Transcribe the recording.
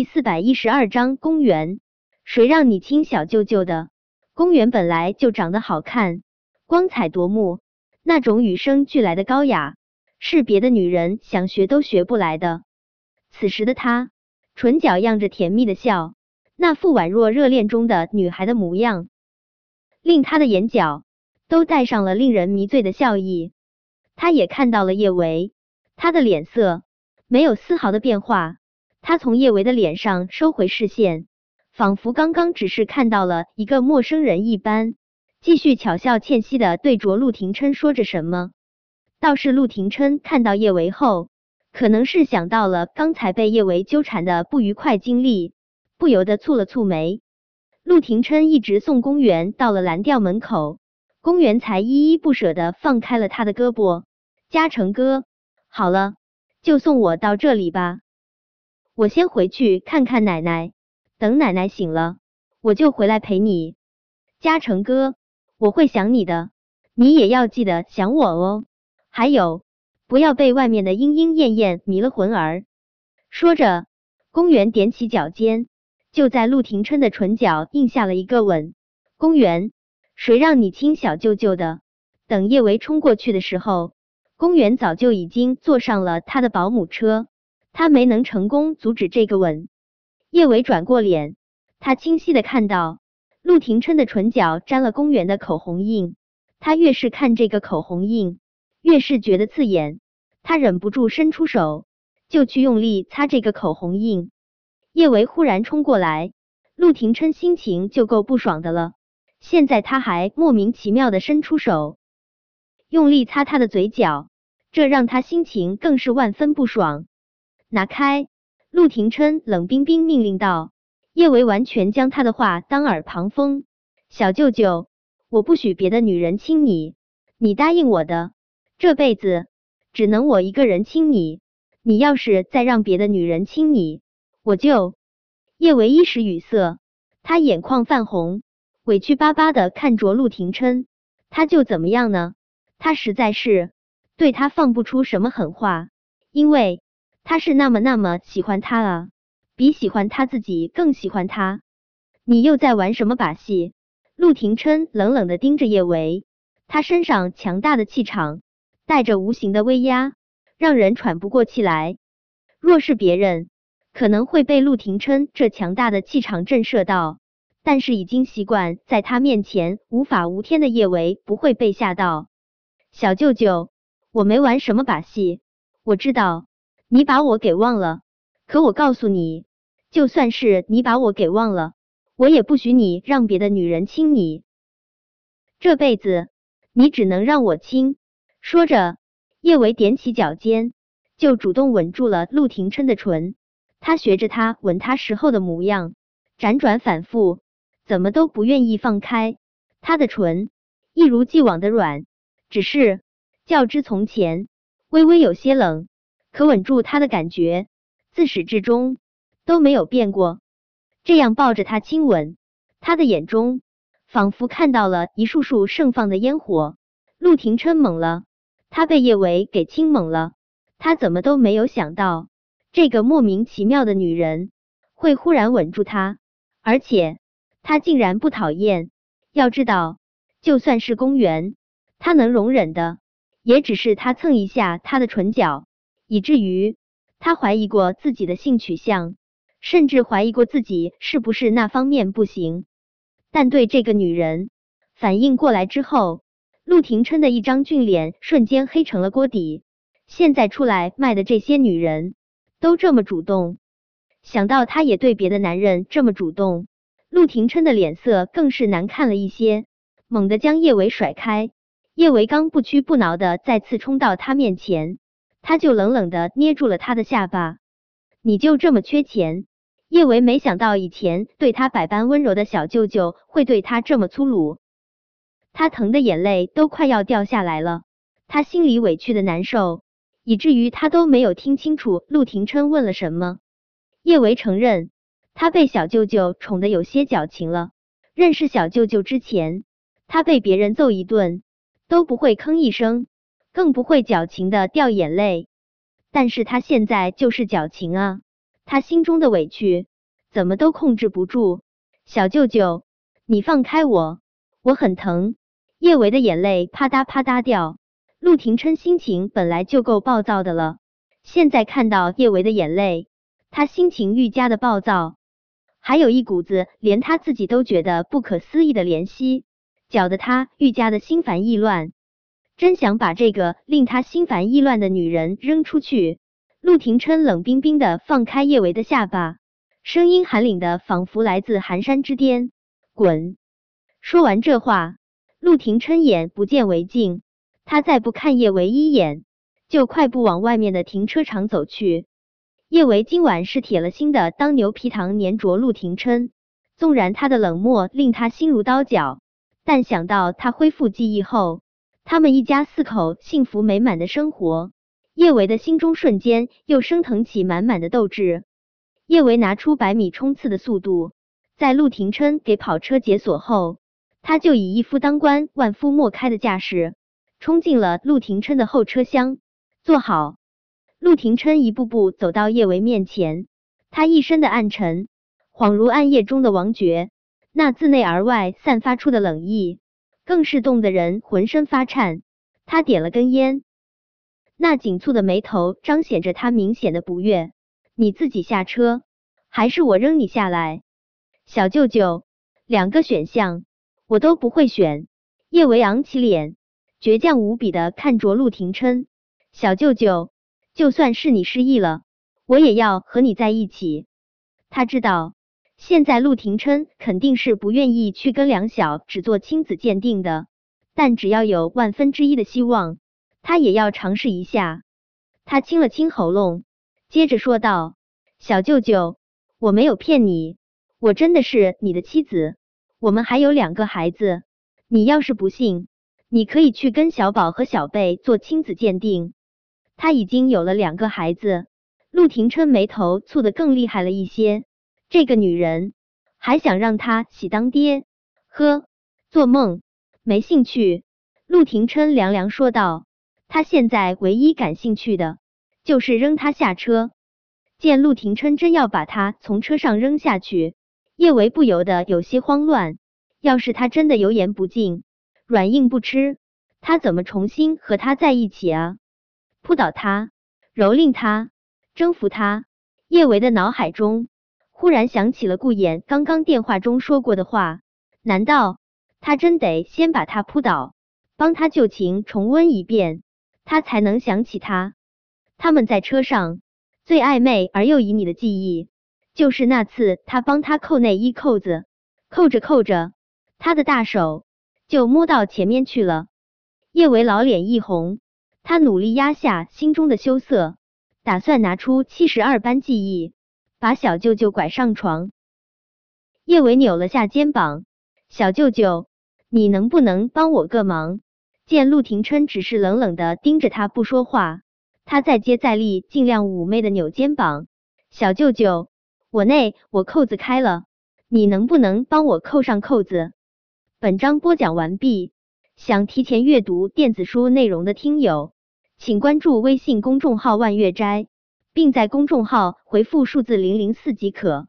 第四百一十二章公园。谁让你亲小舅舅的？公园本来就长得好看，光彩夺目，那种与生俱来的高雅，是别的女人想学都学不来的。此时的她，唇角漾着甜蜜的笑，那副宛若热恋中的女孩的模样，令她的眼角都带上了令人迷醉的笑意。她也看到了叶维，他的脸色没有丝毫的变化。他从叶维的脸上收回视线，仿佛刚刚只是看到了一个陌生人一般，继续巧笑倩兮的对着陆廷琛说着什么。倒是陆廷琛看到叶维后，可能是想到了刚才被叶维纠缠的不愉快经历，不由得蹙了蹙眉。陆廷琛一直送公园到了蓝调门口，公园才依依不舍的放开了他的胳膊。嘉诚哥，好了，就送我到这里吧。我先回去看看奶奶，等奶奶醒了，我就回来陪你。嘉诚哥，我会想你的，你也要记得想我哦。还有，不要被外面的莺莺燕燕迷了魂儿。说着，公园踮起脚尖，就在陆廷琛的唇角印下了一个吻。公园，谁让你亲小舅舅的？等叶维冲过去的时候，公园早就已经坐上了他的保姆车。他没能成功阻止这个吻。叶伟转过脸，他清晰的看到陆廷琛的唇角沾了公园的口红印。他越是看这个口红印，越是觉得刺眼。他忍不住伸出手，就去用力擦这个口红印。叶维忽然冲过来，陆廷琛心情就够不爽的了，现在他还莫名其妙的伸出手，用力擦他的嘴角，这让他心情更是万分不爽。拿开！陆廷琛冷冰冰命令道。叶维完全将他的话当耳旁风。小舅舅，我不许别的女人亲你，你答应我的，这辈子只能我一个人亲你。你要是再让别的女人亲你，我就……叶维一时语塞，他眼眶泛红，委屈巴巴的看着陆廷琛。他就怎么样呢？他实在是对他放不出什么狠话，因为。他是那么那么喜欢他啊，比喜欢他自己更喜欢他。你又在玩什么把戏？陆廷琛冷冷的盯着叶维，他身上强大的气场带着无形的威压，让人喘不过气来。若是别人，可能会被陆廷琛这强大的气场震慑到，但是已经习惯在他面前无法无天的叶维不会被吓到。小舅舅，我没玩什么把戏，我知道。你把我给忘了，可我告诉你，就算是你把我给忘了，我也不许你让别的女人亲你。这辈子你只能让我亲。说着，叶维踮起脚尖，就主动吻住了陆廷琛的唇。他学着他吻他时候的模样，辗转反复，怎么都不愿意放开他的唇，一如既往的软，只是较之从前，微微有些冷。可稳住他的感觉，自始至终都没有变过。这样抱着他亲吻，他的眼中仿佛看到了一束束盛放的烟火。陆廷琛懵了，他被叶维给亲懵了。他怎么都没有想到，这个莫名其妙的女人会忽然吻住他，而且他竟然不讨厌。要知道，就算是公园，他能容忍的也只是他蹭一下他的唇角。以至于他怀疑过自己的性取向，甚至怀疑过自己是不是那方面不行。但对这个女人反应过来之后，陆廷琛的一张俊脸瞬间黑成了锅底。现在出来卖的这些女人都这么主动，想到他也对别的男人这么主动，陆廷琛的脸色更是难看了一些，猛地将叶维甩开。叶维刚不屈不挠的再次冲到他面前。他就冷冷的捏住了他的下巴，你就这么缺钱？叶维没想到以前对他百般温柔的小舅舅会对他这么粗鲁，他疼的眼泪都快要掉下来了，他心里委屈的难受，以至于他都没有听清楚陆廷琛问了什么。叶维承认，他被小舅舅宠的有些矫情了。认识小舅舅之前，他被别人揍一顿都不会吭一声。更不会矫情的掉眼泪，但是他现在就是矫情啊！他心中的委屈怎么都控制不住。小舅舅，你放开我，我很疼。叶维的眼泪啪嗒啪嗒掉。陆廷琛心情本来就够暴躁的了，现在看到叶维的眼泪，他心情愈加的暴躁，还有一股子连他自己都觉得不可思议的怜惜，搅得他愈加的心烦意乱。真想把这个令他心烦意乱的女人扔出去。陆廷琛冷冰冰的放开叶维的下巴，声音寒冷的仿佛来自寒山之巅。滚！说完这话，陆廷琛眼不见为净。他再不看叶维一眼，就快步往外面的停车场走去。叶维今晚是铁了心的当牛皮糖粘着陆廷琛，纵然他的冷漠令他心如刀绞，但想到他恢复记忆后，他们一家四口幸福美满的生活，叶维的心中瞬间又升腾起满满的斗志。叶维拿出百米冲刺的速度，在陆廷琛给跑车解锁后，他就以一夫当关、万夫莫开的架势。冲进了陆廷琛的后车厢，坐好。陆廷琛一步步走到叶维面前，他一身的暗沉，恍如暗夜中的王爵，那自内而外散发出的冷意，更是冻得人浑身发颤。他点了根烟，那紧蹙的眉头彰显着他明显的不悦。你自己下车，还是我扔你下来？小舅舅，两个选项，我都不会选。叶维昂起脸。倔强无比的看着陆廷琛，小舅舅，就算是你失忆了，我也要和你在一起。他知道现在陆廷琛肯定是不愿意去跟梁晓只做亲子鉴定的，但只要有万分之一的希望，他也要尝试一下。他清了清喉咙，接着说道：“小舅舅，我没有骗你，我真的是你的妻子，我们还有两个孩子。你要是不信。”你可以去跟小宝和小贝做亲子鉴定，他已经有了两个孩子。陆廷琛眉头蹙得更厉害了一些，这个女人还想让他喜当爹？呵，做梦，没兴趣。陆廷琛凉凉说道。他现在唯一感兴趣的就是扔他下车。见陆廷琛真要把他从车上扔下去，叶维不由得有些慌乱。要是他真的油盐不进。软硬不吃，他怎么重新和他在一起啊？扑倒他，蹂躏他，征服他。叶维的脑海中忽然想起了顾衍刚刚电话中说过的话，难道他真得先把他扑倒，帮他旧情重温一遍，他才能想起他？他们在车上最暧昧而又旖旎的记忆，就是那次他帮他扣内衣扣子，扣着扣着，他的大手。就摸到前面去了。叶维老脸一红，他努力压下心中的羞涩，打算拿出七十二般技艺，把小舅舅拐上床。叶伟扭了下肩膀，小舅舅，你能不能帮我个忙？见陆廷琛只是冷冷的盯着他不说话，他再接再厉，尽量妩媚的扭肩膀。小舅舅，我内我扣子开了，你能不能帮我扣上扣子？本章播讲完毕，想提前阅读电子书内容的听友，请关注微信公众号万月斋，并在公众号回复数字零零四即可。